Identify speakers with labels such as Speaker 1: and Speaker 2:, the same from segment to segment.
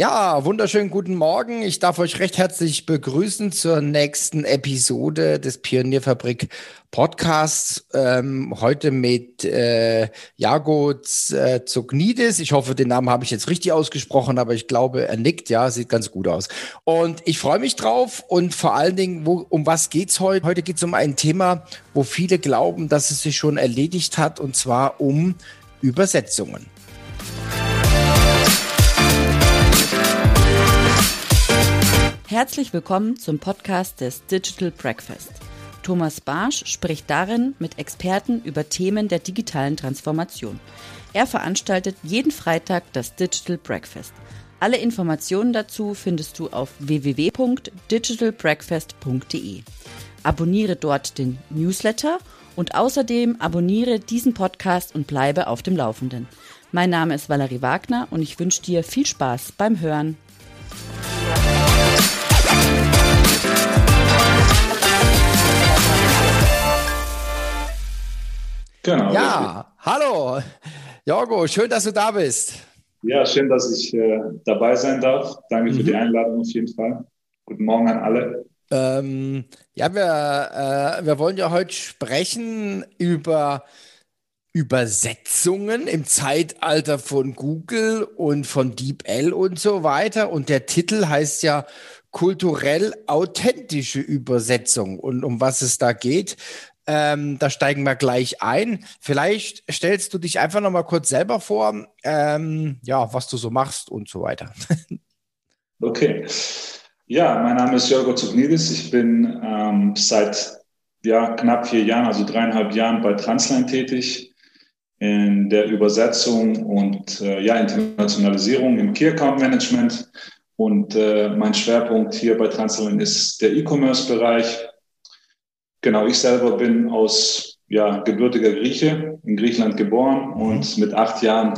Speaker 1: Ja, wunderschönen guten Morgen. Ich darf euch recht herzlich begrüßen zur nächsten Episode des Pionierfabrik Podcasts. Ähm, heute mit äh, Jago äh, Zugnidis. Ich hoffe, den Namen habe ich jetzt richtig ausgesprochen, aber ich glaube, er nickt. Ja, sieht ganz gut aus. Und ich freue mich drauf. Und vor allen Dingen, wo, um was geht's heute? Heute geht es um ein Thema, wo viele glauben, dass es sich schon erledigt hat, und zwar um Übersetzungen.
Speaker 2: Herzlich willkommen zum Podcast des Digital Breakfast. Thomas Barsch spricht darin mit Experten über Themen der digitalen Transformation. Er veranstaltet jeden Freitag das Digital Breakfast. Alle Informationen dazu findest du auf www.digitalbreakfast.de. Abonniere dort den Newsletter und außerdem abonniere diesen Podcast und bleibe auf dem Laufenden. Mein Name ist Valerie Wagner und ich wünsche dir viel Spaß beim Hören.
Speaker 1: Genau. Ja, richtig. hallo. Jorgo, schön, dass du da bist.
Speaker 3: Ja, schön, dass ich äh, dabei sein darf. Danke mhm. für die mhm. Einladung auf jeden Fall. Guten Morgen an alle.
Speaker 1: Ähm, ja, wir, äh, wir wollen ja heute sprechen über Übersetzungen im Zeitalter von Google und von DeepL und so weiter. Und der Titel heißt ja kulturell authentische Übersetzung. Und um was es da geht, ähm, da steigen wir gleich ein. Vielleicht stellst du dich einfach noch mal kurz selber vor, ähm, ja, was du so machst und so weiter.
Speaker 3: okay. Ja, mein Name ist Jörgo Zugnidis. Ich bin ähm, seit ja, knapp vier Jahren, also dreieinhalb Jahren bei Transline tätig in der Übersetzung und äh, ja, Internationalisierung im Key Account Management. Und äh, mein Schwerpunkt hier bei Transline ist der E-Commerce-Bereich Genau, ich selber bin aus ja, gebürtiger Grieche, in Griechenland geboren und mit acht Jahren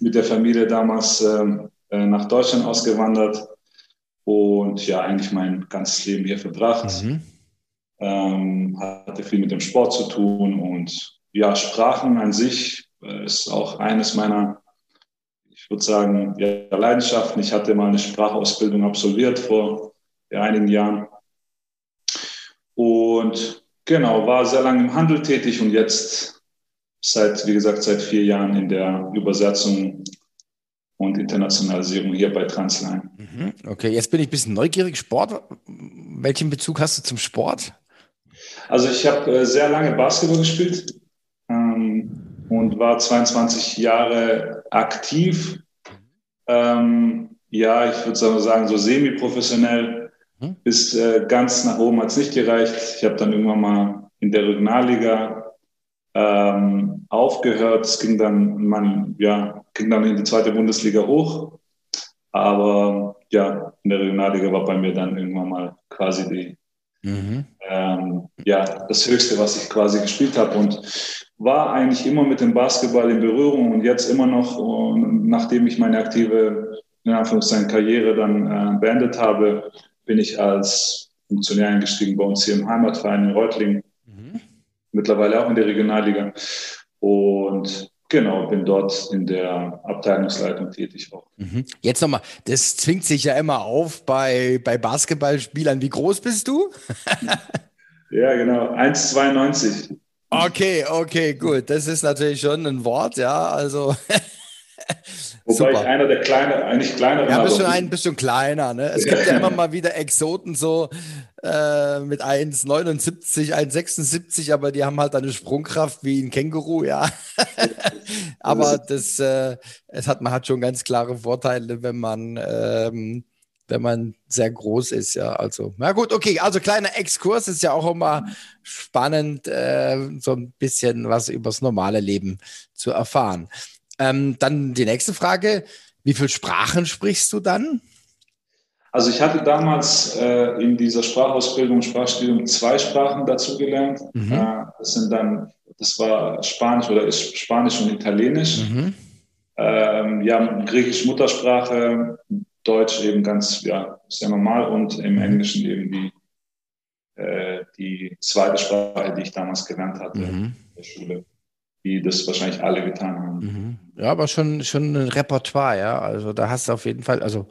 Speaker 3: mit der Familie damals ähm, äh, nach Deutschland ausgewandert und ja, eigentlich mein ganzes Leben hier verbracht. Mhm. Ähm, hatte viel mit dem Sport zu tun und ja, Sprachen an sich äh, ist auch eines meiner, ich würde sagen, ja, Leidenschaften. Ich hatte mal eine Sprachausbildung absolviert vor einigen Jahren und genau, war sehr lange im Handel tätig und jetzt seit, wie gesagt, seit vier Jahren in der Übersetzung und Internationalisierung hier bei Transline.
Speaker 1: Mhm, okay, jetzt bin ich ein bisschen neugierig. Sport, welchen Bezug hast du zum Sport?
Speaker 3: Also ich habe äh, sehr lange Basketball gespielt ähm, und war 22 Jahre aktiv. Ähm, ja, ich würde sagen, so semi-professionell hm? Bis äh, ganz nach oben hat es nicht gereicht. Ich habe dann irgendwann mal in der Regionalliga ähm, aufgehört. Es ging dann, man, ja, ging dann in die zweite Bundesliga hoch. Aber ja, in der Regionalliga war bei mir dann irgendwann mal quasi die, mhm. ähm, ja, das Höchste, was ich quasi gespielt habe. Und war eigentlich immer mit dem Basketball in Berührung und jetzt immer noch, nachdem ich meine aktive in Anführungszeichen Karriere dann äh, beendet habe, bin ich als Funktionär eingestiegen bei uns hier im Heimatverein in Reutlingen. Mhm. Mittlerweile auch in der Regionalliga. Und Genau, bin dort in der Abteilungsleitung tätig auch.
Speaker 1: Mhm. Jetzt nochmal, das zwingt sich ja immer auf bei, bei Basketballspielern. Wie groß bist du?
Speaker 3: ja, genau, 1,92.
Speaker 1: Okay, okay, gut. Das ist natürlich schon ein Wort, ja. Also
Speaker 3: Wobei Super. ich einer der kleine, eigentlich kleineren.
Speaker 1: Ja, bist schon ein bisschen kleiner. Ne? Es gibt ja immer mal wieder Exoten so äh, mit 1,79, 1,76, aber die haben halt eine Sprungkraft wie ein Känguru, ja. aber das, äh, es hat, man hat schon ganz klare Vorteile, wenn man, ähm, wenn man sehr groß ist, ja. Also, na gut, okay. Also kleiner Exkurs ist ja auch immer spannend, äh, so ein bisschen was übers normale Leben zu erfahren. Ähm, dann die nächste Frage: Wie viele Sprachen sprichst du dann?
Speaker 3: Also ich hatte damals äh, in dieser Sprachausbildung, Sprachstudium zwei Sprachen dazu gelernt. Mhm. Äh, das sind dann, das war Spanisch oder ist Spanisch und Italienisch. Mhm. Ähm, ja, Griechisch Muttersprache, Deutsch eben ganz, ja, sehr normal und im mhm. Englischen eben die, äh, die zweite Sprache, die ich damals gelernt hatte mhm. in der Schule wie das wahrscheinlich alle getan haben.
Speaker 1: Mhm. Ja, aber schon, schon ein Repertoire, ja. Also da hast du auf jeden Fall, also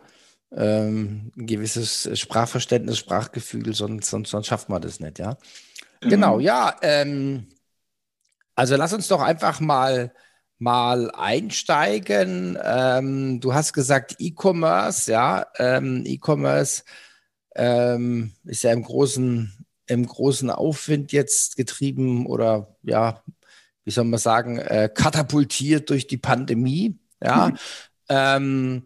Speaker 1: ähm, ein gewisses Sprachverständnis, Sprachgefühl, sonst, sonst, sonst schafft man das nicht, ja. Genau, genau ja. Ähm, also lass uns doch einfach mal mal einsteigen. Ähm, du hast gesagt E-Commerce, ja. Ähm, E-Commerce ähm, ist ja im großen, im großen Aufwind jetzt getrieben oder ja, wie soll man sagen, äh, katapultiert durch die Pandemie. Ja. Mhm. Ähm,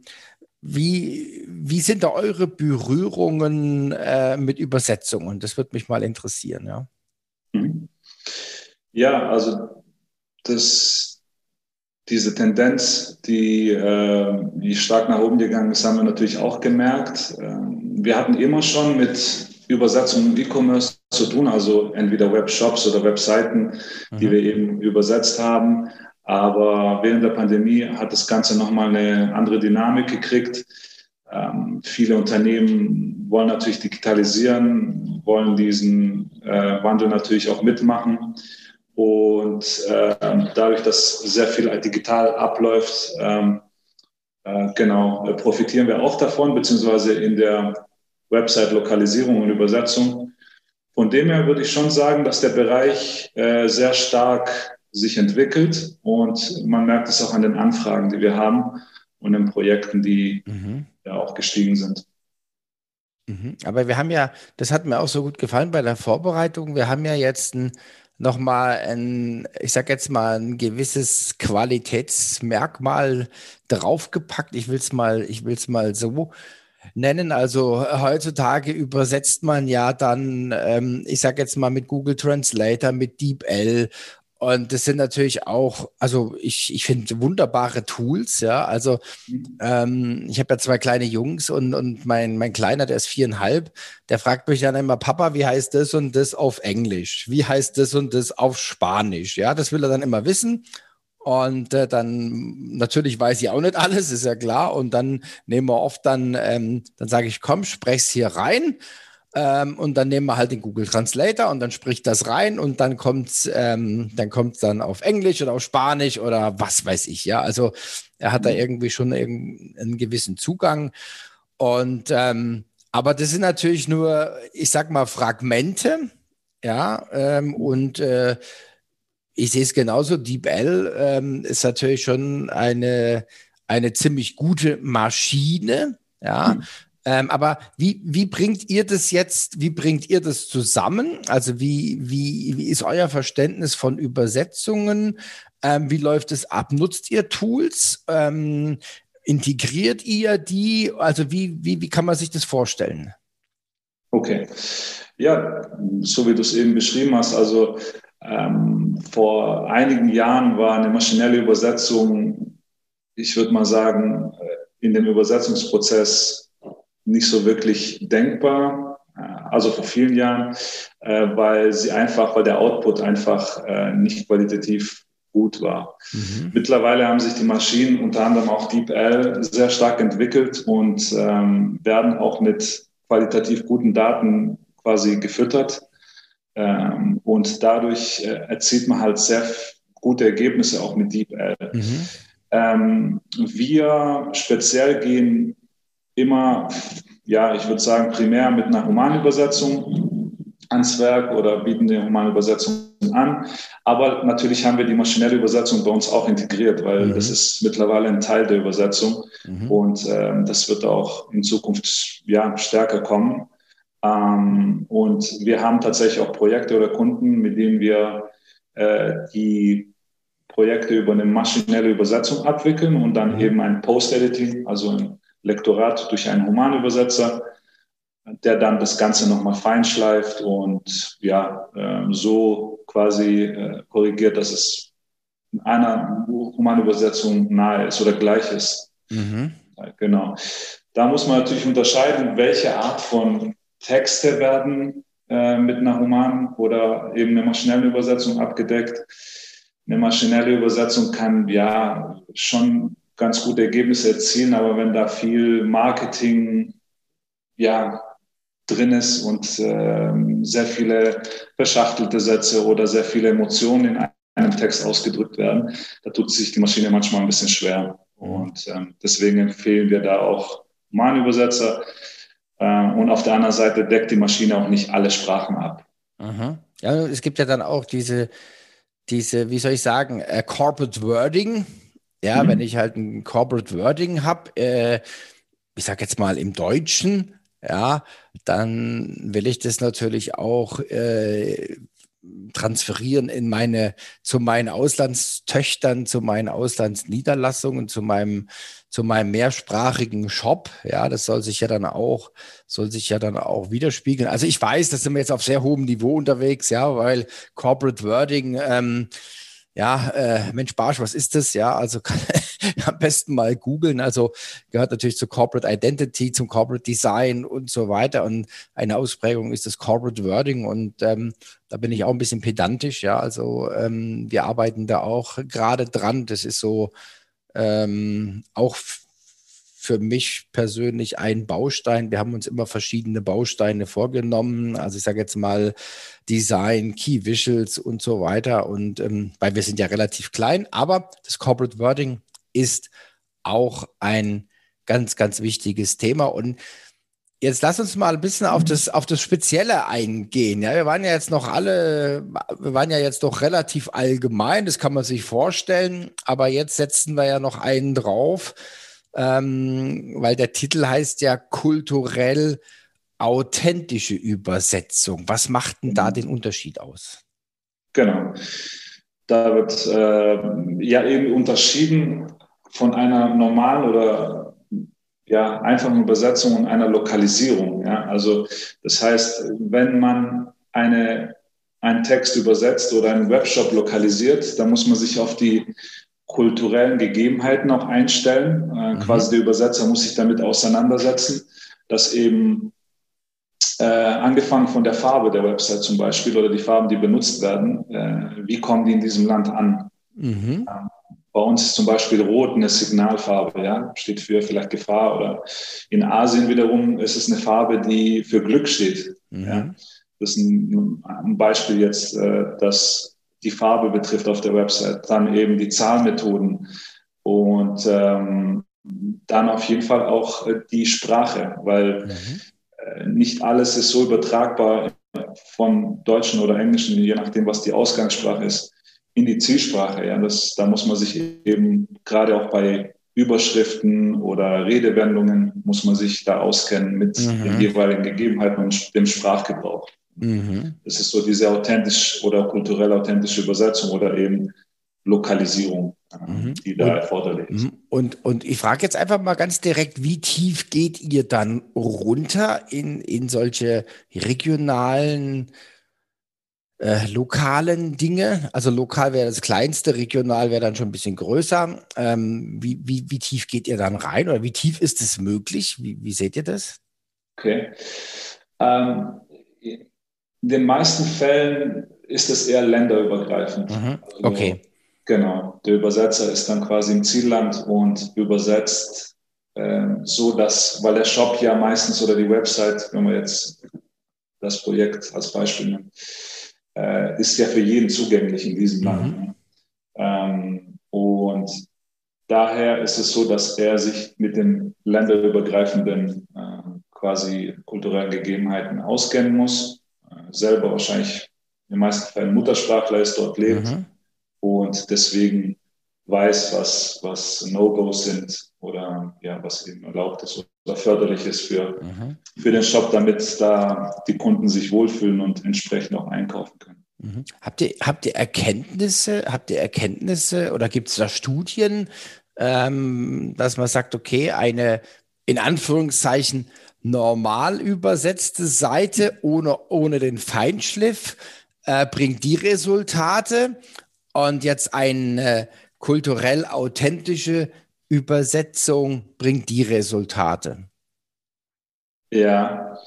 Speaker 1: wie, wie sind da eure Berührungen äh, mit Übersetzungen? Das würde mich mal interessieren, ja.
Speaker 3: Mhm. Ja, also das, diese Tendenz, die, äh, die stark nach oben gegangen ist, haben wir natürlich auch gemerkt. Ähm, wir hatten immer schon mit Übersetzung im E-Commerce zu tun, also entweder Webshops oder Webseiten, mhm. die wir eben übersetzt haben. Aber während der Pandemie hat das Ganze nochmal eine andere Dynamik gekriegt. Ähm, viele Unternehmen wollen natürlich digitalisieren, wollen diesen äh, Wandel natürlich auch mitmachen. Und äh, dadurch, dass sehr viel digital abläuft, ähm, äh, genau, profitieren wir auch davon, beziehungsweise in der Website-Lokalisierung und Übersetzung. Von dem her würde ich schon sagen, dass der Bereich äh, sehr stark sich entwickelt und man merkt es auch an den Anfragen, die wir haben und den Projekten, die mhm. ja auch gestiegen sind.
Speaker 1: Mhm. Aber wir haben ja, das hat mir auch so gut gefallen bei der Vorbereitung, wir haben ja jetzt ein, nochmal ein, ich sag jetzt mal, ein gewisses Qualitätsmerkmal draufgepackt. Ich will es mal, ich will es mal so nennen. Also heutzutage übersetzt man ja dann, ähm, ich sage jetzt mal mit Google Translator, mit DeepL und das sind natürlich auch, also ich, ich finde wunderbare Tools, ja. Also ähm, ich habe ja zwei kleine Jungs und, und mein, mein Kleiner, der ist viereinhalb, der fragt mich dann immer, Papa, wie heißt das und das auf Englisch? Wie heißt das und das auf Spanisch? Ja, das will er dann immer wissen. Und äh, dann natürlich weiß ich auch nicht alles, ist ja klar. Und dann nehmen wir oft dann, ähm, dann sage ich, komm, sprech's hier rein. Ähm, und dann nehmen wir halt den Google Translator und dann spricht das rein und dann kommt ähm, dann kommt dann auf Englisch oder auf Spanisch oder was weiß ich. Ja, also er hat da mhm. irgendwie schon einen gewissen Zugang. Und ähm, aber das sind natürlich nur, ich sag mal, Fragmente. Ja, ähm, und äh, ich sehe es genauso. DeepL ähm, ist natürlich schon eine, eine ziemlich gute Maschine. Ja. Mhm. Ähm, aber wie, wie bringt ihr das jetzt, wie bringt ihr das zusammen? Also wie, wie, wie ist euer Verständnis von Übersetzungen? Ähm, wie läuft es ab? Nutzt ihr Tools? Ähm, integriert ihr die? Also wie, wie, wie kann man sich das vorstellen?
Speaker 3: Okay. Ja, so wie du es eben beschrieben hast, also ähm, vor einigen Jahren war eine maschinelle Übersetzung, ich würde mal sagen, äh, in dem Übersetzungsprozess nicht so wirklich denkbar, äh, also vor vielen Jahren, äh, weil sie einfach, weil der Output einfach nicht qualitativ gut war. Mhm. Mittlerweile haben sich die Maschinen, unter anderem auch DeepL, sehr stark entwickelt und ähm, werden auch mit qualitativ guten Daten quasi gefüttert. Ähm, und dadurch äh, erzielt man halt sehr gute Ergebnisse auch mit DeepL. Mhm. Ähm, wir speziell gehen immer, ja, ich würde sagen, primär mit einer Humanübersetzung ans Werk oder bieten die Humanübersetzung an. Aber natürlich haben wir die maschinelle Übersetzung bei uns auch integriert, weil mhm. das ist mittlerweile ein Teil der Übersetzung mhm. und ähm, das wird auch in Zukunft ja, stärker kommen. Ähm, und wir haben tatsächlich auch Projekte oder Kunden, mit denen wir äh, die Projekte über eine maschinelle Übersetzung abwickeln und dann mhm. eben ein Post-Editing, also ein Lektorat durch einen Humanübersetzer, der dann das Ganze nochmal feinschleift und ja, äh, so quasi äh, korrigiert, dass es in einer Humanübersetzung nahe ist oder gleich ist. Mhm. Genau. Da muss man natürlich unterscheiden, welche Art von Texte werden äh, mit einer humanen oder eben einer maschinellen Übersetzung abgedeckt. Eine maschinelle Übersetzung kann ja schon ganz gute Ergebnisse erzielen, aber wenn da viel Marketing ja drin ist und äh, sehr viele verschachtelte Sätze oder sehr viele Emotionen in einem Text ausgedrückt werden, da tut sich die Maschine manchmal ein bisschen schwer. Und ähm, deswegen empfehlen wir da auch Humanübersetzer. Äh, und auf der anderen Seite deckt die Maschine auch nicht alle Sprachen ab.
Speaker 1: Aha. Ja, es gibt ja dann auch diese, diese, wie soll ich sagen, äh, Corporate Wording. Ja, mhm. wenn ich halt ein Corporate Wording habe, äh, ich sag jetzt mal im Deutschen, ja, dann will ich das natürlich auch äh, transferieren in meine, zu meinen Auslandstöchtern, zu meinen Auslandsniederlassungen, zu meinem, zu meinem mehrsprachigen Shop. Ja, das soll sich ja dann auch, soll sich ja dann auch widerspiegeln. Also ich weiß, da sind wir jetzt auf sehr hohem Niveau unterwegs, ja, weil Corporate Wording, ähm, ja, äh, Mensch Barsch, was ist das? Ja, also kann, am besten mal googeln. Also gehört natürlich zu Corporate Identity, zum Corporate Design und so weiter. Und eine Ausprägung ist das Corporate Wording. Und ähm, da bin ich auch ein bisschen pedantisch. Ja, also ähm, wir arbeiten da auch gerade dran. Das ist so ähm, auch für mich persönlich ein Baustein. Wir haben uns immer verschiedene Bausteine vorgenommen. Also ich sage jetzt mal Design, Key Visuals und so weiter. Und ähm, weil wir sind ja relativ klein, aber das Corporate Wording ist auch ein ganz, ganz wichtiges Thema. Und Jetzt lass uns mal ein bisschen auf das, auf das Spezielle eingehen. Ja, wir waren ja jetzt noch alle, wir waren ja jetzt doch relativ allgemein, das kann man sich vorstellen. Aber jetzt setzen wir ja noch einen drauf, ähm, weil der Titel heißt ja kulturell authentische Übersetzung. Was macht denn da mhm. den Unterschied aus?
Speaker 3: Genau. Da wird äh, ja eben unterschieden von einer normalen oder ja, einfachen Übersetzung und einer Lokalisierung. Ja? Also das heißt, wenn man eine, einen Text übersetzt oder einen Webshop lokalisiert, dann muss man sich auf die kulturellen Gegebenheiten auch einstellen. Äh, mhm. Quasi der Übersetzer muss sich damit auseinandersetzen, dass eben äh, angefangen von der Farbe der Website zum Beispiel oder die Farben, die benutzt werden, äh, wie kommen die in diesem Land an? Mhm. Bei uns ist zum Beispiel Rot eine Signalfarbe, ja, steht für vielleicht Gefahr. Oder in Asien wiederum ist es eine Farbe, die für Glück steht. Mhm. Ja. Das ist ein, ein Beispiel jetzt, äh, das die Farbe betrifft auf der Website, dann eben die Zahlmethoden und ähm, dann auf jeden Fall auch äh, die Sprache, weil mhm. äh, nicht alles ist so übertragbar von Deutschen oder Englischen, je nachdem, was die Ausgangssprache ist, in die Zielsprache. Ja, das, da muss man sich eben gerade auch bei Überschriften oder Redewendungen muss man sich da auskennen mit mhm. den jeweiligen Gegebenheiten und dem Sprachgebrauch. Mhm. Das ist so diese authentisch oder kulturell authentische Übersetzung oder eben Lokalisierung, mhm. die da und, erforderlich ist. Mhm.
Speaker 1: Und, und ich frage jetzt einfach mal ganz direkt, wie tief geht ihr dann runter in, in solche regionalen, äh, lokalen Dinge? Also lokal wäre das kleinste, regional wäre dann schon ein bisschen größer. Ähm, wie, wie, wie tief geht ihr dann rein oder wie tief ist es möglich? Wie, wie seht ihr das?
Speaker 3: Okay. Ähm, in den meisten Fällen ist es eher länderübergreifend. Mhm.
Speaker 1: Also, okay.
Speaker 3: Genau. Der Übersetzer ist dann quasi im Zielland und übersetzt äh, so, dass, weil der Shop ja meistens oder die Website, wenn wir jetzt das Projekt als Beispiel nehmen, äh, ist ja für jeden zugänglich in diesem mhm. Land. Ähm, und daher ist es so, dass er sich mit den länderübergreifenden äh, quasi kulturellen Gegebenheiten auskennen muss selber wahrscheinlich in den meisten Fällen Muttersprachler ist, dort lebt mhm. und deswegen weiß, was, was No-Gos sind oder ja, was eben erlaubt ist oder förderlich ist für, mhm. für den Shop, damit da die Kunden sich wohlfühlen und entsprechend auch einkaufen können.
Speaker 1: Mhm. Habt, ihr, habt ihr Erkenntnisse, habt ihr Erkenntnisse oder gibt es da Studien, ähm, dass man sagt, okay, eine in Anführungszeichen normal übersetzte Seite ohne, ohne den Feinschliff äh, bringt die Resultate und jetzt eine kulturell authentische Übersetzung bringt die Resultate.
Speaker 3: Ja,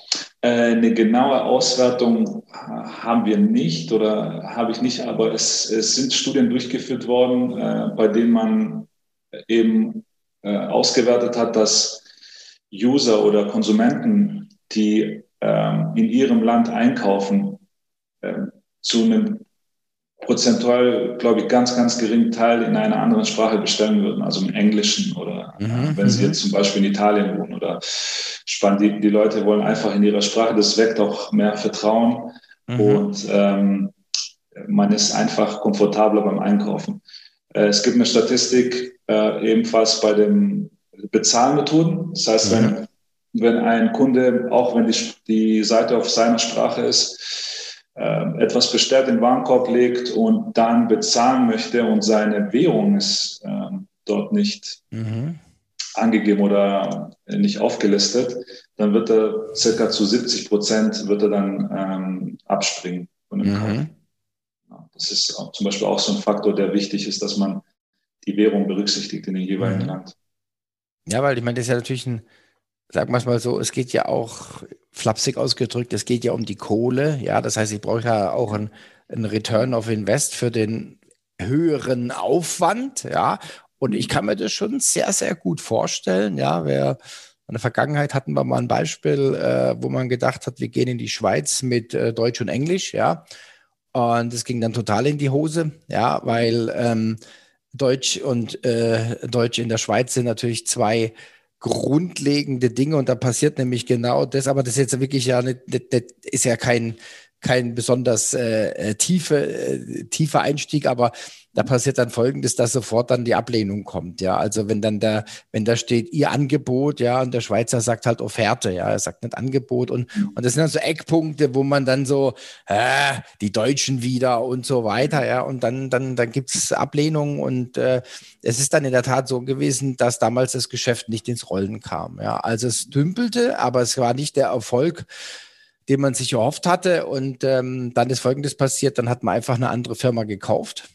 Speaker 3: äh, eine genaue Auswertung haben wir nicht oder habe ich nicht, aber es, es sind Studien durchgeführt worden, äh, bei denen man eben äh, ausgewertet hat, dass User oder Konsumenten, die ähm, in ihrem Land einkaufen, ähm, zu einem prozentual, glaube ich, ganz, ganz geringen Teil in einer anderen Sprache bestellen würden, also im Englischen oder mhm, wenn sie mhm. jetzt zum Beispiel in Italien wohnen oder spannend. Die, die Leute wollen einfach in ihrer Sprache, das weckt auch mehr Vertrauen mhm. und ähm, man ist einfach komfortabler beim Einkaufen. Äh, es gibt eine Statistik äh, ebenfalls bei den Bezahlmethoden. Das heißt, mhm. wenn, wenn ein Kunde, auch wenn die, die Seite auf seiner Sprache ist, äh, etwas bestellt, in den Warenkorb legt und dann bezahlen möchte und seine Währung ist äh, dort nicht mhm. angegeben oder nicht aufgelistet, dann wird er circa zu 70 Prozent wird er dann ähm, abspringen von dem mhm. Das ist zum Beispiel auch so ein Faktor, der wichtig ist, dass man die Währung berücksichtigt in dem jeweiligen mhm. Land.
Speaker 1: Ja, weil ich meine, das ist ja natürlich ein, sagen wir es mal so, es geht ja auch flapsig ausgedrückt, es geht ja um die Kohle. Ja, das heißt, ich brauche ja auch ein, ein Return of Invest für den höheren Aufwand. Ja, und ich kann mir das schon sehr, sehr gut vorstellen. Ja, wer in der Vergangenheit hatten wir mal ein Beispiel, äh, wo man gedacht hat, wir gehen in die Schweiz mit äh, Deutsch und Englisch. Ja, und das ging dann total in die Hose. Ja, weil ähm, Deutsch und äh, Deutsch in der Schweiz sind natürlich zwei grundlegende Dinge und da passiert nämlich genau das, aber das ist jetzt wirklich ja nicht, das ist ja kein, kein besonders äh, äh, tiefe, äh, tiefer Einstieg, aber da passiert dann folgendes, dass sofort dann die Ablehnung kommt. Ja, also wenn dann da, wenn da steht ihr Angebot, ja, und der Schweizer sagt halt Offerte, ja, er sagt nicht Angebot und, und das sind dann so Eckpunkte, wo man dann so, äh, die Deutschen wieder und so weiter, ja, und dann, dann, dann gibt es Ablehnung und äh, es ist dann in der Tat so gewesen, dass damals das Geschäft nicht ins Rollen kam. Ja, also es dümpelte, aber es war nicht der Erfolg, den man sich erhofft hatte. Und ähm, dann ist Folgendes passiert, dann hat man einfach eine andere Firma gekauft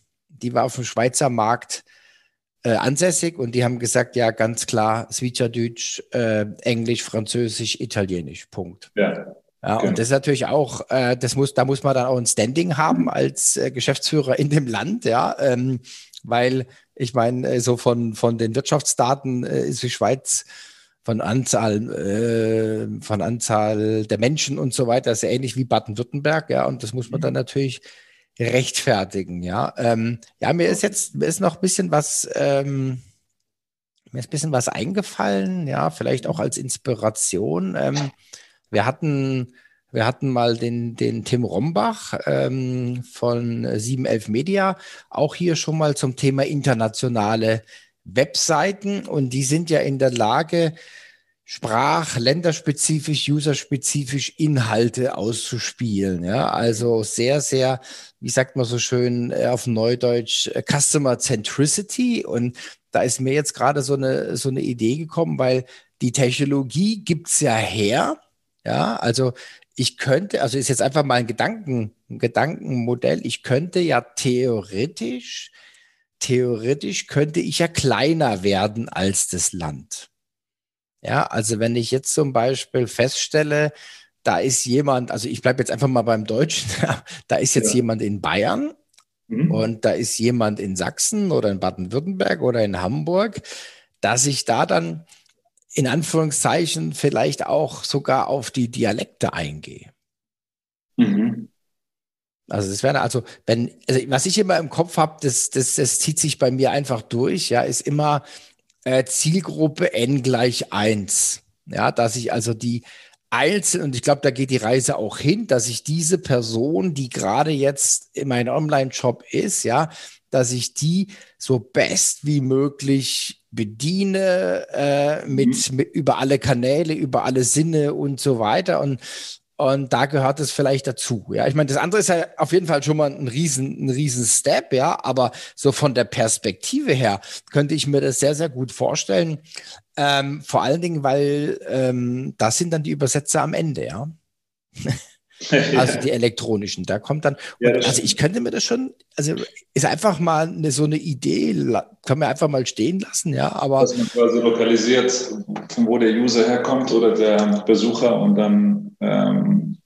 Speaker 1: die war auf dem Schweizer Markt äh, ansässig und die haben gesagt, ja, ganz klar, Schweizerdeutsch, äh, Englisch, Französisch, Italienisch, Punkt. Ja. Ja, genau. und das ist natürlich auch, äh, das muss, da muss man dann auch ein Standing haben als äh, Geschäftsführer in dem Land, ja, ähm, weil ich meine, äh, so von, von den Wirtschaftsdaten äh, ist die Schweiz von Anzahl, äh, von Anzahl der Menschen und so weiter sehr ähnlich wie Baden-Württemberg, ja, und das muss man mhm. dann natürlich rechtfertigen, ja. Ähm, ja, mir ist jetzt, mir ist noch ein bisschen was, ähm, mir ist ein bisschen was eingefallen, ja, vielleicht auch als Inspiration. Ähm, wir hatten, wir hatten mal den, den Tim Rombach ähm, von 711 Media, auch hier schon mal zum Thema internationale Webseiten und die sind ja in der Lage, sprach-, länderspezifisch, userspezifisch Inhalte auszuspielen. Ja, also sehr, sehr, wie sagt man so schön äh, auf Neudeutsch, äh, Customer Centricity. Und da ist mir jetzt gerade so eine, so eine Idee gekommen, weil die Technologie gibt's ja her. Ja, also ich könnte, also ist jetzt einfach mal ein Gedanken, ein Gedankenmodell. Ich könnte ja theoretisch, theoretisch könnte ich ja kleiner werden als das Land. Ja, also wenn ich jetzt zum Beispiel feststelle, da ist jemand, also ich bleibe jetzt einfach mal beim Deutschen, da ist jetzt ja. jemand in Bayern mhm. und da ist jemand in Sachsen oder in Baden-Württemberg oder in Hamburg, dass ich da dann in Anführungszeichen vielleicht auch sogar auf die Dialekte eingehe. Mhm. Also das wäre also, wenn, also was ich immer im Kopf habe, das, das, das zieht sich bei mir einfach durch, ja, ist immer, äh, Zielgruppe n gleich 1. Ja, dass ich also die einzeln, und ich glaube, da geht die Reise auch hin, dass ich diese Person, die gerade jetzt in meinem Online-Shop ist, ja, dass ich die so best wie möglich bediene äh, mit, mhm. mit über alle Kanäle, über alle Sinne und so weiter. Und und da gehört es vielleicht dazu. Ja, ich meine, das andere ist ja auf jeden Fall schon mal ein riesen, ein riesen Step, ja, aber so von der Perspektive her könnte ich mir das sehr, sehr gut vorstellen. Ähm, vor allen Dingen, weil ähm, das sind dann die Übersetzer am Ende, ja. also die elektronischen. Da kommt dann, ja, also ich könnte mir das schon, also ist einfach mal eine, so eine Idee, kann man einfach mal stehen lassen, ja, aber.
Speaker 3: Dass man quasi lokalisiert, von wo der User herkommt oder der Besucher und dann ähm,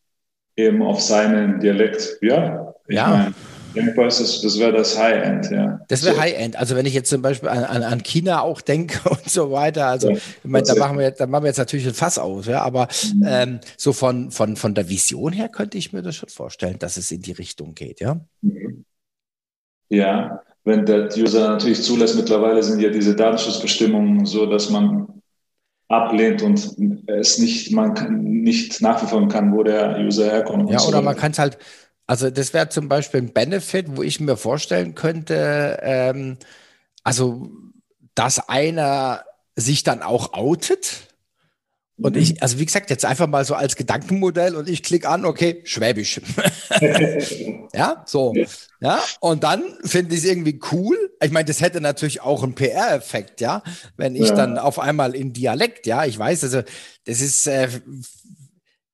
Speaker 3: eben auf seinen Dialekt, ja.
Speaker 1: ja. Mein,
Speaker 3: denkbar ist, das, das wäre das High-End, ja.
Speaker 1: Das wäre so. High-End. Also wenn ich jetzt zum Beispiel an, an, an China auch denke und so weiter, also ja, ich meine, da machen wir jetzt, da machen wir jetzt natürlich ein Fass aus, ja, aber mhm. ähm, so von, von, von der Vision her könnte ich mir das schon vorstellen, dass es in die Richtung geht, ja. Mhm.
Speaker 3: Ja, wenn der User natürlich zulässt, mittlerweile sind ja diese Datenschutzbestimmungen so, dass man ablehnt und es nicht, man kann, nicht nachverfolgen kann, wo der User herkommt.
Speaker 1: Ja, oder so. man kann es halt, also das wäre zum Beispiel ein Benefit, wo ich mir vorstellen könnte, ähm, also dass einer sich dann auch outet und ich, mhm. also wie gesagt, jetzt einfach mal so als Gedankenmodell und ich klicke an, okay, Schwäbisch. ja, so. Ja, und dann finde ich es irgendwie cool. Ich meine, das hätte natürlich auch einen PR-Effekt, ja, wenn ich ja. dann auf einmal in Dialekt, ja, ich weiß, also das ist, äh,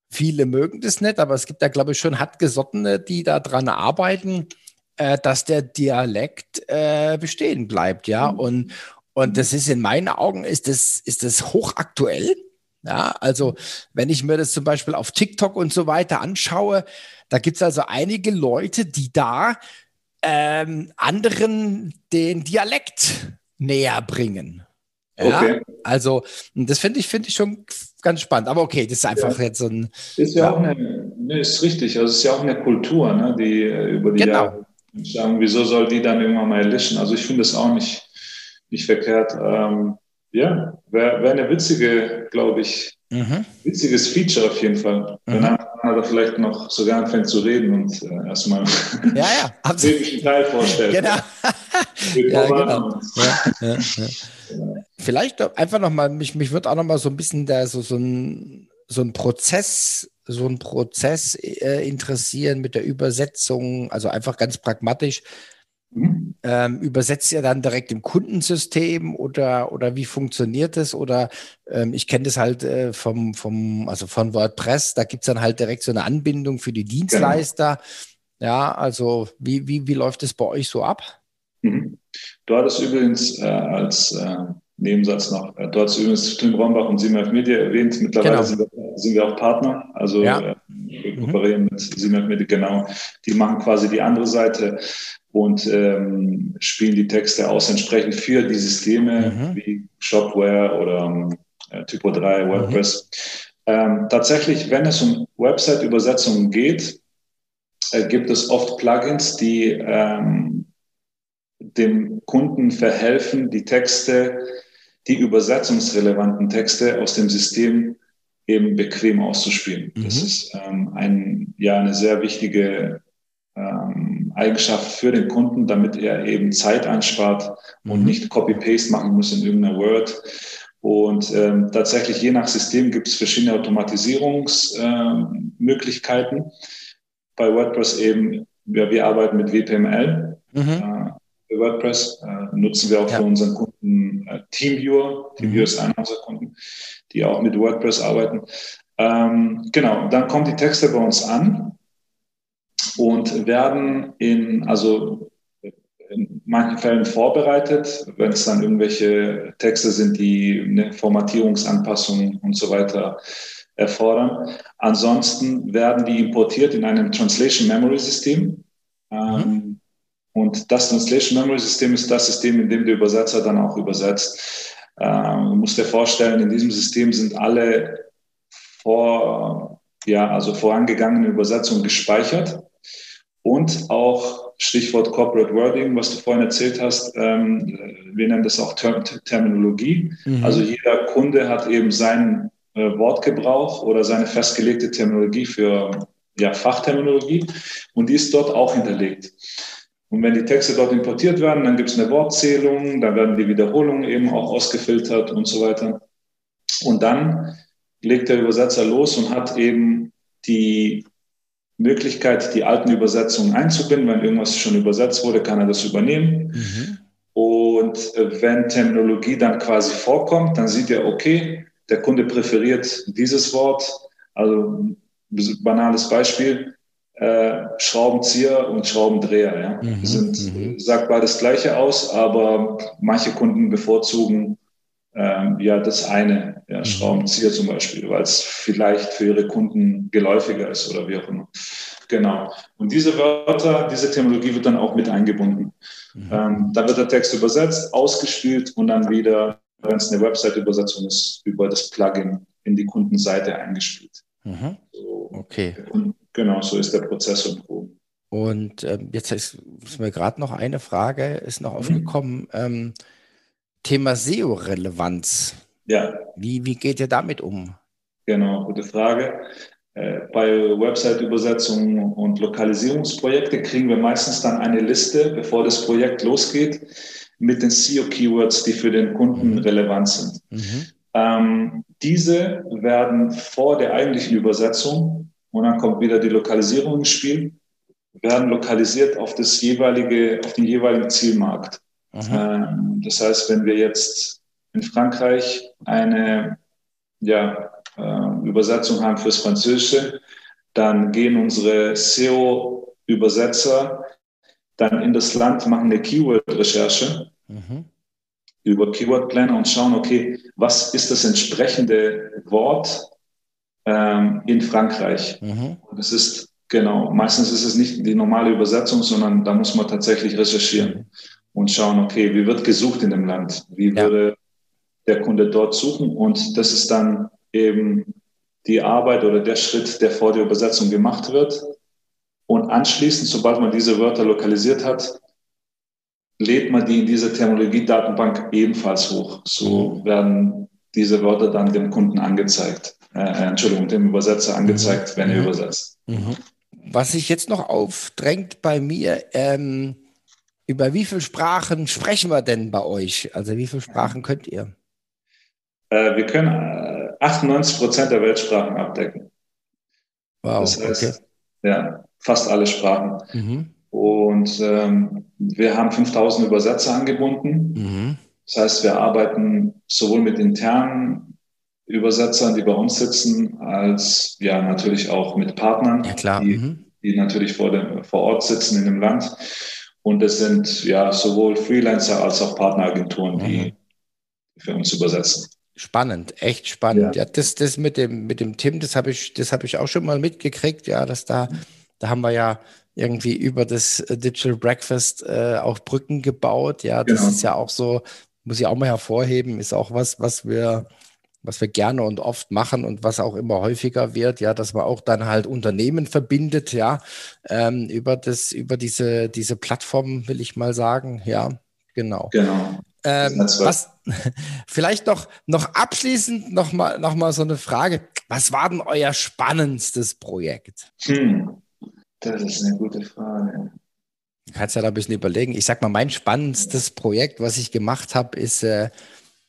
Speaker 1: viele mögen das nicht, aber es gibt da, glaube ich, schon hartgesottene, die da dran arbeiten, äh, dass der Dialekt äh, bestehen bleibt, ja, mhm. und, und das ist in meinen Augen, ist das, ist das hochaktuell ja, also wenn ich mir das zum Beispiel auf TikTok und so weiter anschaue, da gibt es also einige Leute, die da ähm, anderen den Dialekt näher bringen. Ja, okay. also das finde ich, finde ich schon ganz spannend. Aber okay, das ist einfach ja. jetzt so ein.
Speaker 3: Ist ja, ja, auch eine, ne, ist richtig. Also es ist ja auch eine Kultur, ne, die äh, über die genau. Jahre sagen, wieso soll die dann irgendwann mal erlischen? Also ich finde es auch nicht, nicht verkehrt. Ähm, ja, wäre wär eine witzige, glaube ich, mhm. witziges Feature auf jeden Fall. Mhm. Wenn er vielleicht noch sogar anfängt zu reden und äh, erstmal
Speaker 1: ja, ja,
Speaker 3: den Teil vorstellt. Genau.
Speaker 1: ja, genau. Ja, ja. Vielleicht einfach nochmal, mich, mich wird auch nochmal so ein bisschen da so, so, ein, so ein Prozess, so ein Prozess äh, interessieren mit der Übersetzung, also einfach ganz pragmatisch. Mhm. Ähm, übersetzt ihr dann direkt im Kundensystem oder, oder wie funktioniert das? Oder ähm, ich kenne das halt äh, vom, vom, also von WordPress, da gibt es dann halt direkt so eine Anbindung für die Dienstleister. Genau. Ja, also wie, wie, wie läuft es bei euch so ab?
Speaker 3: Mhm. Du hattest übrigens äh, als äh, Nebensatz noch, äh, du hattest übrigens Tim Rombach und Simaf Media erwähnt. Mittlerweile genau. sind, wir, sind, wir, auch Partner. Also ja. Äh, wir kooperieren mhm. mit Simaf Media, genau. Die machen quasi die andere Seite und ähm, spielen die Texte aus entsprechend für die Systeme mhm. wie Shopware oder äh, Typo 3, WordPress. Mhm. Ähm, tatsächlich, wenn es um Website-Übersetzungen geht, äh, gibt es oft Plugins, die ähm, dem Kunden verhelfen, die Texte, die übersetzungsrelevanten Texte aus dem System eben bequem auszuspielen. Mhm. Das ist ähm, ein, ja, eine sehr wichtige ähm, Eigenschaft für den Kunden, damit er eben Zeit einspart und mhm. nicht Copy-Paste machen muss in irgendeiner Word. Und ähm, tatsächlich je nach System gibt es verschiedene Automatisierungsmöglichkeiten. Ähm, Bei WordPress eben, ja, wir arbeiten mit WPML. Mhm. Äh, WordPress äh, nutzen wir auch ja. für unseren Kunden äh, TeamViewer. TeamViewer mhm. ist einer unserer Kunden, die auch mit WordPress arbeiten. Ähm, genau, dann kommen die Texte bei uns an und werden in, also in manchen Fällen vorbereitet, wenn es dann irgendwelche Texte sind, die eine Formatierungsanpassung und so weiter erfordern. Ansonsten werden die importiert in einem Translation Memory System. Mhm. und das Translation Memory System ist das System, in dem der Übersetzer dann auch übersetzt. Ähm, du musst dir vorstellen, in diesem System sind alle vor, ja, also vorangegangene Übersetzungen gespeichert und auch Stichwort Corporate Wording, was du vorhin erzählt hast, ähm, wir nennen das auch Term Terminologie. Mhm. Also jeder Kunde hat eben seinen äh, Wortgebrauch oder seine festgelegte Terminologie für ja, Fachterminologie und die ist dort auch hinterlegt. Und wenn die Texte dort importiert werden, dann gibt es eine Wortzählung, dann werden die Wiederholungen eben auch ausgefiltert und so weiter. Und dann legt der Übersetzer los und hat eben die Möglichkeit, die alten Übersetzungen einzubinden. Wenn irgendwas schon übersetzt wurde, kann er das übernehmen. Mhm. Und äh, wenn Terminologie dann quasi vorkommt, dann sieht er, okay, der Kunde präferiert dieses Wort. Also banales Beispiel, äh, Schraubenzieher und Schraubendreher. Ja. Mhm, sind, mhm. sagt beides gleiche aus, aber manche Kunden bevorzugen ähm, ja das eine, ja, mhm. Schraubenzieher zum Beispiel, weil es vielleicht für ihre Kunden geläufiger ist oder wie auch immer. Genau. Und diese Wörter, diese Terminologie wird dann auch mit eingebunden. Mhm. Ähm, dann wird der Text übersetzt, ausgespielt und dann wieder, wenn es eine Website-Übersetzung ist, über das Plugin in die Kundenseite eingespielt.
Speaker 1: Mhm. So, okay.
Speaker 3: Und genau, so ist der Prozess und Pro.
Speaker 1: Und ähm, jetzt ist, ist mir gerade noch eine Frage, ist noch mhm. aufgekommen. Thema SEO-Relevanz.
Speaker 3: Ja.
Speaker 1: Wie, wie geht ihr damit um?
Speaker 3: Genau, gute Frage. Äh, bei Website-Übersetzungen und Lokalisierungsprojekte kriegen wir meistens dann eine Liste, bevor das Projekt losgeht, mit den SEO-Keywords, die für den Kunden mhm. relevant sind. Mhm. Ähm, diese werden vor der eigentlichen Übersetzung, und dann kommt wieder die Lokalisierung ins Spiel, werden lokalisiert auf das jeweilige, auf den jeweiligen Zielmarkt. Mhm. Ähm, das heißt, wenn wir jetzt in Frankreich eine ja, äh, Übersetzung haben fürs Französische, dann gehen unsere SEO-Übersetzer dann in das Land, machen eine Keyword-Recherche mhm. über Keyword-Planner und schauen, okay, was ist das entsprechende Wort ähm, in Frankreich? Mhm. Es ist Genau, meistens ist es nicht die normale Übersetzung, sondern da muss man tatsächlich recherchieren und schauen, okay, wie wird gesucht in dem Land? Wie ja. würde der Kunde dort suchen? Und das ist dann eben die Arbeit oder der Schritt, der vor der Übersetzung gemacht wird. Und anschließend, sobald man diese Wörter lokalisiert hat, lädt man die in diese Terminologie-Datenbank ebenfalls hoch. So mhm. werden diese Wörter dann dem Kunden angezeigt, äh, Entschuldigung, dem Übersetzer angezeigt, wenn er mhm. übersetzt. Mhm.
Speaker 1: Was sich jetzt noch aufdrängt bei mir, ähm, über wie viele Sprachen sprechen wir denn bei euch? Also wie viele Sprachen könnt ihr?
Speaker 3: Äh, wir können äh, 98 Prozent der Weltsprachen abdecken. Wow, das heißt, okay. ja, fast alle Sprachen. Mhm. Und ähm, wir haben 5000 Übersetzer angebunden. Mhm. Das heißt, wir arbeiten sowohl mit internen Übersetzern, die bei uns sitzen, als ja natürlich auch mit Partnern,
Speaker 1: ja.
Speaker 3: Die,
Speaker 1: mhm.
Speaker 3: die natürlich vor, dem, vor Ort sitzen in dem Land. Und es sind ja sowohl Freelancer als auch Partneragenturen, die mhm. für uns übersetzen.
Speaker 1: Spannend, echt spannend. Ja, ja das, das mit dem, mit dem Tim, das habe ich, das habe ich auch schon mal mitgekriegt, ja, dass da, da haben wir ja irgendwie über das Digital Breakfast äh, auch Brücken gebaut. Ja, das genau. ist ja auch so, muss ich auch mal hervorheben, ist auch was, was wir was wir gerne und oft machen und was auch immer häufiger wird, ja, dass man auch dann halt Unternehmen verbindet, ja, ähm, über das, über diese, diese Plattform, will ich mal sagen, ja, genau.
Speaker 3: Genau.
Speaker 1: Ähm, was, vielleicht noch, noch abschließend noch mal, noch mal so eine Frage. Was war denn euer spannendstes Projekt?
Speaker 3: Hm, das ist eine gute Frage.
Speaker 1: Du kannst ja da ein bisschen überlegen. Ich sag mal, mein spannendstes Projekt, was ich gemacht habe, ist äh,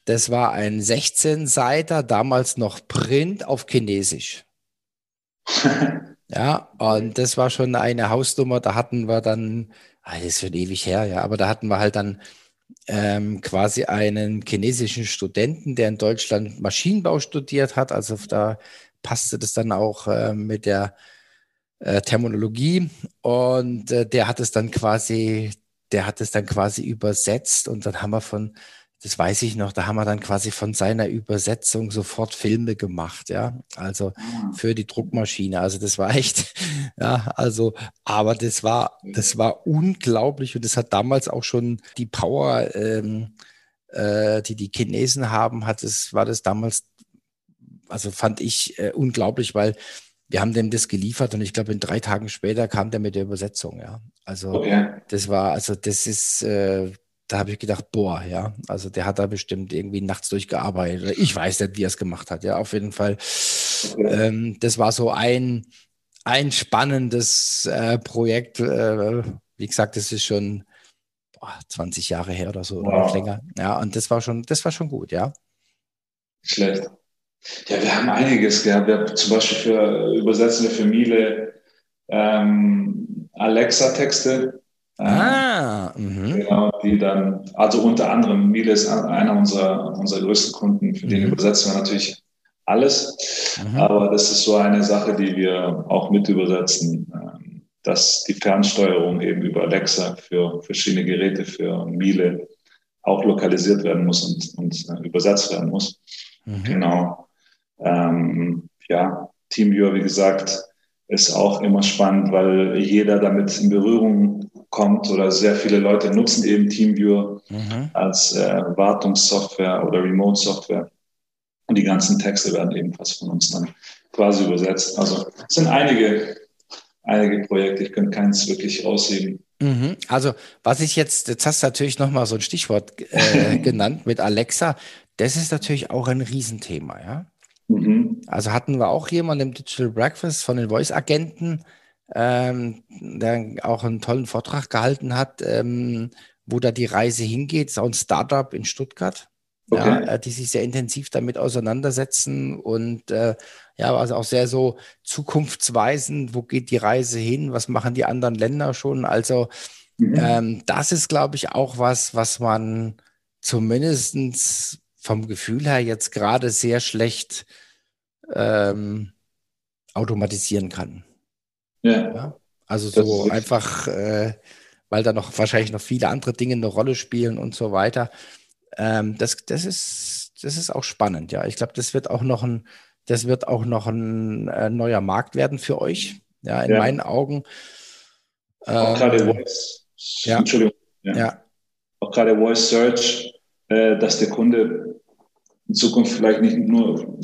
Speaker 1: das war ein 16-Seiter, damals noch Print auf Chinesisch. ja, und das war schon eine Hausnummer. Da hatten wir dann, ah, das ist schon ewig her, ja, aber da hatten wir halt dann ähm, quasi einen chinesischen Studenten, der in Deutschland Maschinenbau studiert hat. Also da passte das dann auch äh, mit der äh, Terminologie. Und äh, der hat es dann quasi, der hat es dann quasi übersetzt und dann haben wir von das weiß ich noch, da haben wir dann quasi von seiner Übersetzung sofort Filme gemacht, ja. Also ah. für die Druckmaschine. Also das war echt, ja, also, aber das war, das war unglaublich und das hat damals auch schon die Power, ähm, äh, die die Chinesen haben, hat es, war das damals, also fand ich äh, unglaublich, weil wir haben dem das geliefert und ich glaube, in drei Tagen später kam der mit der Übersetzung, ja. Also okay. das war, also das ist, äh, da habe ich gedacht, boah, ja, also der hat da bestimmt irgendwie nachts durchgearbeitet. Ich weiß nicht, wie er es gemacht hat. Ja, auf jeden Fall. Ähm, das war so ein, ein spannendes äh, Projekt. Äh, wie gesagt, das ist schon boah, 20 Jahre her oder so wow. oder noch länger. Ja, und das war schon, das war schon gut, ja.
Speaker 3: Schlecht. Ja, wir haben einiges gehabt. Wir haben zum Beispiel für Übersetzende für Miele ähm, Alexa-Texte
Speaker 1: Ah,
Speaker 3: mhm. genau, die dann, also unter anderem, Miele ist einer unserer, unserer größten Kunden, für den mhm. übersetzen wir natürlich alles. Mhm. Aber das ist so eine Sache, die wir auch mit übersetzen, ähm, dass die Fernsteuerung eben über Alexa für verschiedene Geräte für Miele auch lokalisiert werden muss und, und äh, übersetzt werden muss. Mhm. Genau. Ähm, ja, TeamViewer, wie gesagt, ist auch immer spannend, weil jeder damit in Berührung kommt oder sehr viele Leute nutzen eben TeamViewer mhm. als äh, Wartungssoftware oder Remote-Software. Und die ganzen Texte werden ebenfalls von uns dann quasi übersetzt. Also es sind einige, einige Projekte. Ich könnte keins wirklich ausheben.
Speaker 1: Mhm. Also, was ich jetzt, jetzt hast du natürlich nochmal so ein Stichwort äh, genannt mit Alexa. Das ist natürlich auch ein Riesenthema, ja. Mhm. Also hatten wir auch jemanden im Digital Breakfast von den Voice-Agenten, ähm, der auch einen tollen Vortrag gehalten hat, ähm, wo da die Reise hingeht. Das ist auch ein Startup in Stuttgart, okay. ja, äh, die sich sehr intensiv damit auseinandersetzen und äh, ja, also auch sehr so zukunftsweisend, wo geht die Reise hin, was machen die anderen Länder schon. Also mhm. ähm, das ist, glaube ich, auch was, was man zumindest vom Gefühl her jetzt gerade sehr schlecht ähm, automatisieren kann. Ja. ja? Also so einfach, äh, weil da noch wahrscheinlich noch viele andere Dinge eine Rolle spielen und so weiter. Ähm, das, das, ist, das ist auch spannend, ja. Ich glaube, das wird auch noch ein, das wird auch noch ein äh, neuer Markt werden für euch, ja, in ja. meinen Augen.
Speaker 3: Auch ähm, gerade Voice, ja. Entschuldigung. Ja. ja. Auch gerade Voice Search, äh, dass der Kunde in Zukunft vielleicht nicht nur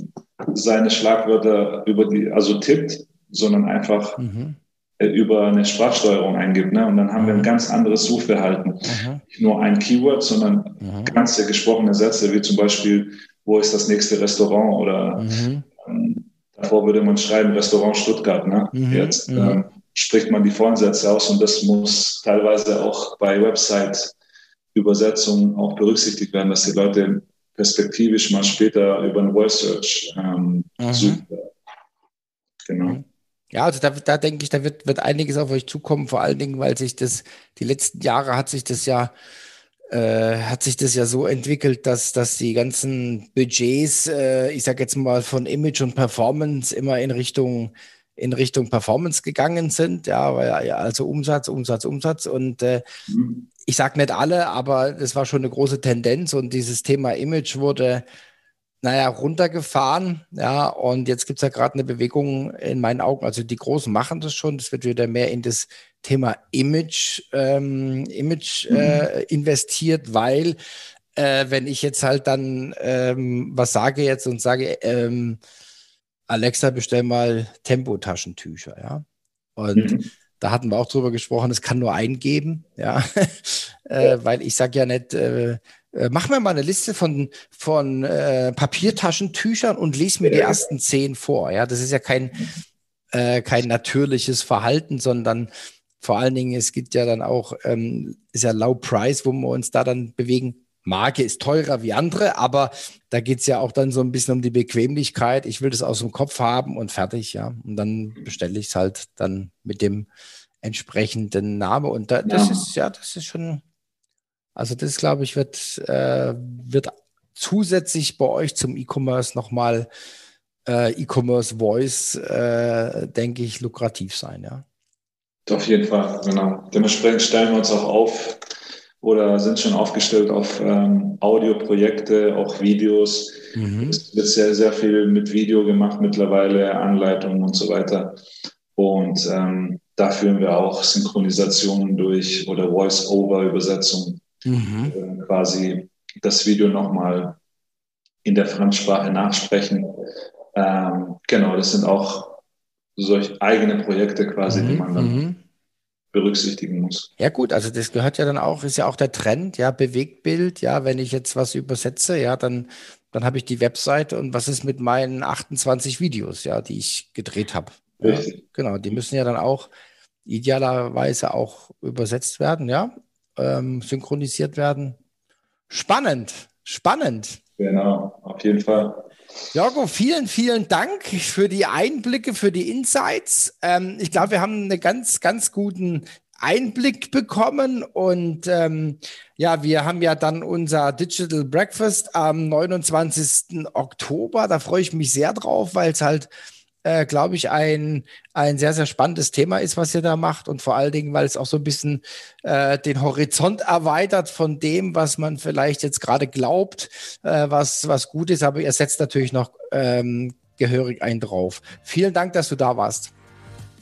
Speaker 3: seine Schlagwörter über die, also tippt, sondern einfach mhm. Äh, über eine Sprachsteuerung eingibt. Ne? Und dann haben wir ein mhm. ganz anderes Suchverhalten. Mhm. Nicht nur ein Keyword, sondern mhm. ganze gesprochene Sätze, wie zum Beispiel, wo ist das nächste Restaurant oder mhm. ähm, davor würde man schreiben Restaurant Stuttgart. Ne? Mhm. Jetzt ähm, spricht man die Vorsätze aus und das muss teilweise auch bei Website-Übersetzungen auch berücksichtigt werden, dass die Leute perspektivisch mal später über ein Voice Search ähm, suchen.
Speaker 1: Genau. Ja, also da, da denke ich, da wird, wird einiges auf euch zukommen, vor allen Dingen, weil sich das, die letzten Jahre hat sich das ja, äh, hat sich das ja so entwickelt, dass, dass die ganzen Budgets, äh, ich sage jetzt mal von Image und Performance immer in Richtung in Richtung Performance gegangen sind, ja, weil ja, also Umsatz, Umsatz, Umsatz. Und äh, mhm. ich sage nicht alle, aber das war schon eine große Tendenz. Und dieses Thema Image wurde, naja, runtergefahren. Ja, und jetzt gibt es ja gerade eine Bewegung in meinen Augen. Also die Großen machen das schon. Das wird wieder mehr in das Thema Image, ähm, Image mhm. äh, investiert, weil äh, wenn ich jetzt halt dann ähm, was sage jetzt und sage, ähm, Alexa, bestell mal Tempotaschentücher, ja. Und mhm. Da hatten wir auch drüber gesprochen, es kann nur eingeben, ja, äh, weil ich sage ja nicht, äh, äh, mach mir mal eine Liste von, von äh, Papiertaschentüchern und lese mir die ersten zehn vor. Ja, das ist ja kein, äh, kein natürliches Verhalten, sondern vor allen Dingen, es gibt ja dann auch, ähm, ist ja Low Price, wo wir uns da dann bewegen. Marke ist teurer wie andere, aber da geht es ja auch dann so ein bisschen um die Bequemlichkeit. Ich will das aus dem Kopf haben und fertig, ja. Und dann bestelle ich es halt dann mit dem entsprechenden Namen. Und da, das ja. ist, ja, das ist schon, also das glaube ich, wird, äh, wird zusätzlich bei euch zum E-Commerce nochmal äh, E-Commerce Voice, äh, denke ich, lukrativ sein, ja.
Speaker 3: Auf jeden Fall, genau. Dementsprechend stellen wir uns auch auf, oder sind schon aufgestellt auf ähm, Audioprojekte, auch Videos. Mhm. Es wird sehr, sehr viel mit Video gemacht mittlerweile, Anleitungen und so weiter. Und ähm, da führen wir auch Synchronisationen durch oder Voice-Over-Übersetzungen. Mhm. Äh, quasi das Video nochmal in der Fremdsprache nachsprechen. Ähm, genau, das sind auch solche eigene Projekte quasi, mhm. die man dann mhm berücksichtigen muss.
Speaker 1: Ja gut, also das gehört ja dann auch, ist ja auch der Trend, ja, Bewegtbild, ja, wenn ich jetzt was übersetze, ja, dann, dann habe ich die Webseite und was ist mit meinen 28 Videos, ja, die ich gedreht habe. Ja, genau, die müssen ja dann auch idealerweise auch übersetzt werden, ja, ähm, synchronisiert werden. Spannend, spannend.
Speaker 3: Genau, auf jeden Fall.
Speaker 1: Jorgo, vielen, vielen Dank für die Einblicke, für die Insights. Ähm, ich glaube, wir haben einen ganz, ganz guten Einblick bekommen und ähm, ja, wir haben ja dann unser Digital Breakfast am 29. Oktober. Da freue ich mich sehr drauf, weil es halt äh, glaube ich, ein, ein sehr, sehr spannendes Thema ist, was ihr da macht. Und vor allen Dingen, weil es auch so ein bisschen äh, den Horizont erweitert von dem, was man vielleicht jetzt gerade glaubt, äh, was, was gut ist. Aber ihr setzt natürlich noch ähm, gehörig einen drauf. Vielen Dank, dass du da warst.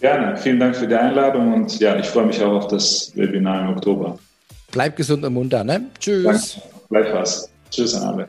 Speaker 3: Gerne. Vielen Dank für die Einladung und ja, ich freue mich auch auf das Webinar im Oktober.
Speaker 1: Bleib gesund und munter, ne? Tschüss.
Speaker 3: Danke. Gleichfalls. Tschüss an alle.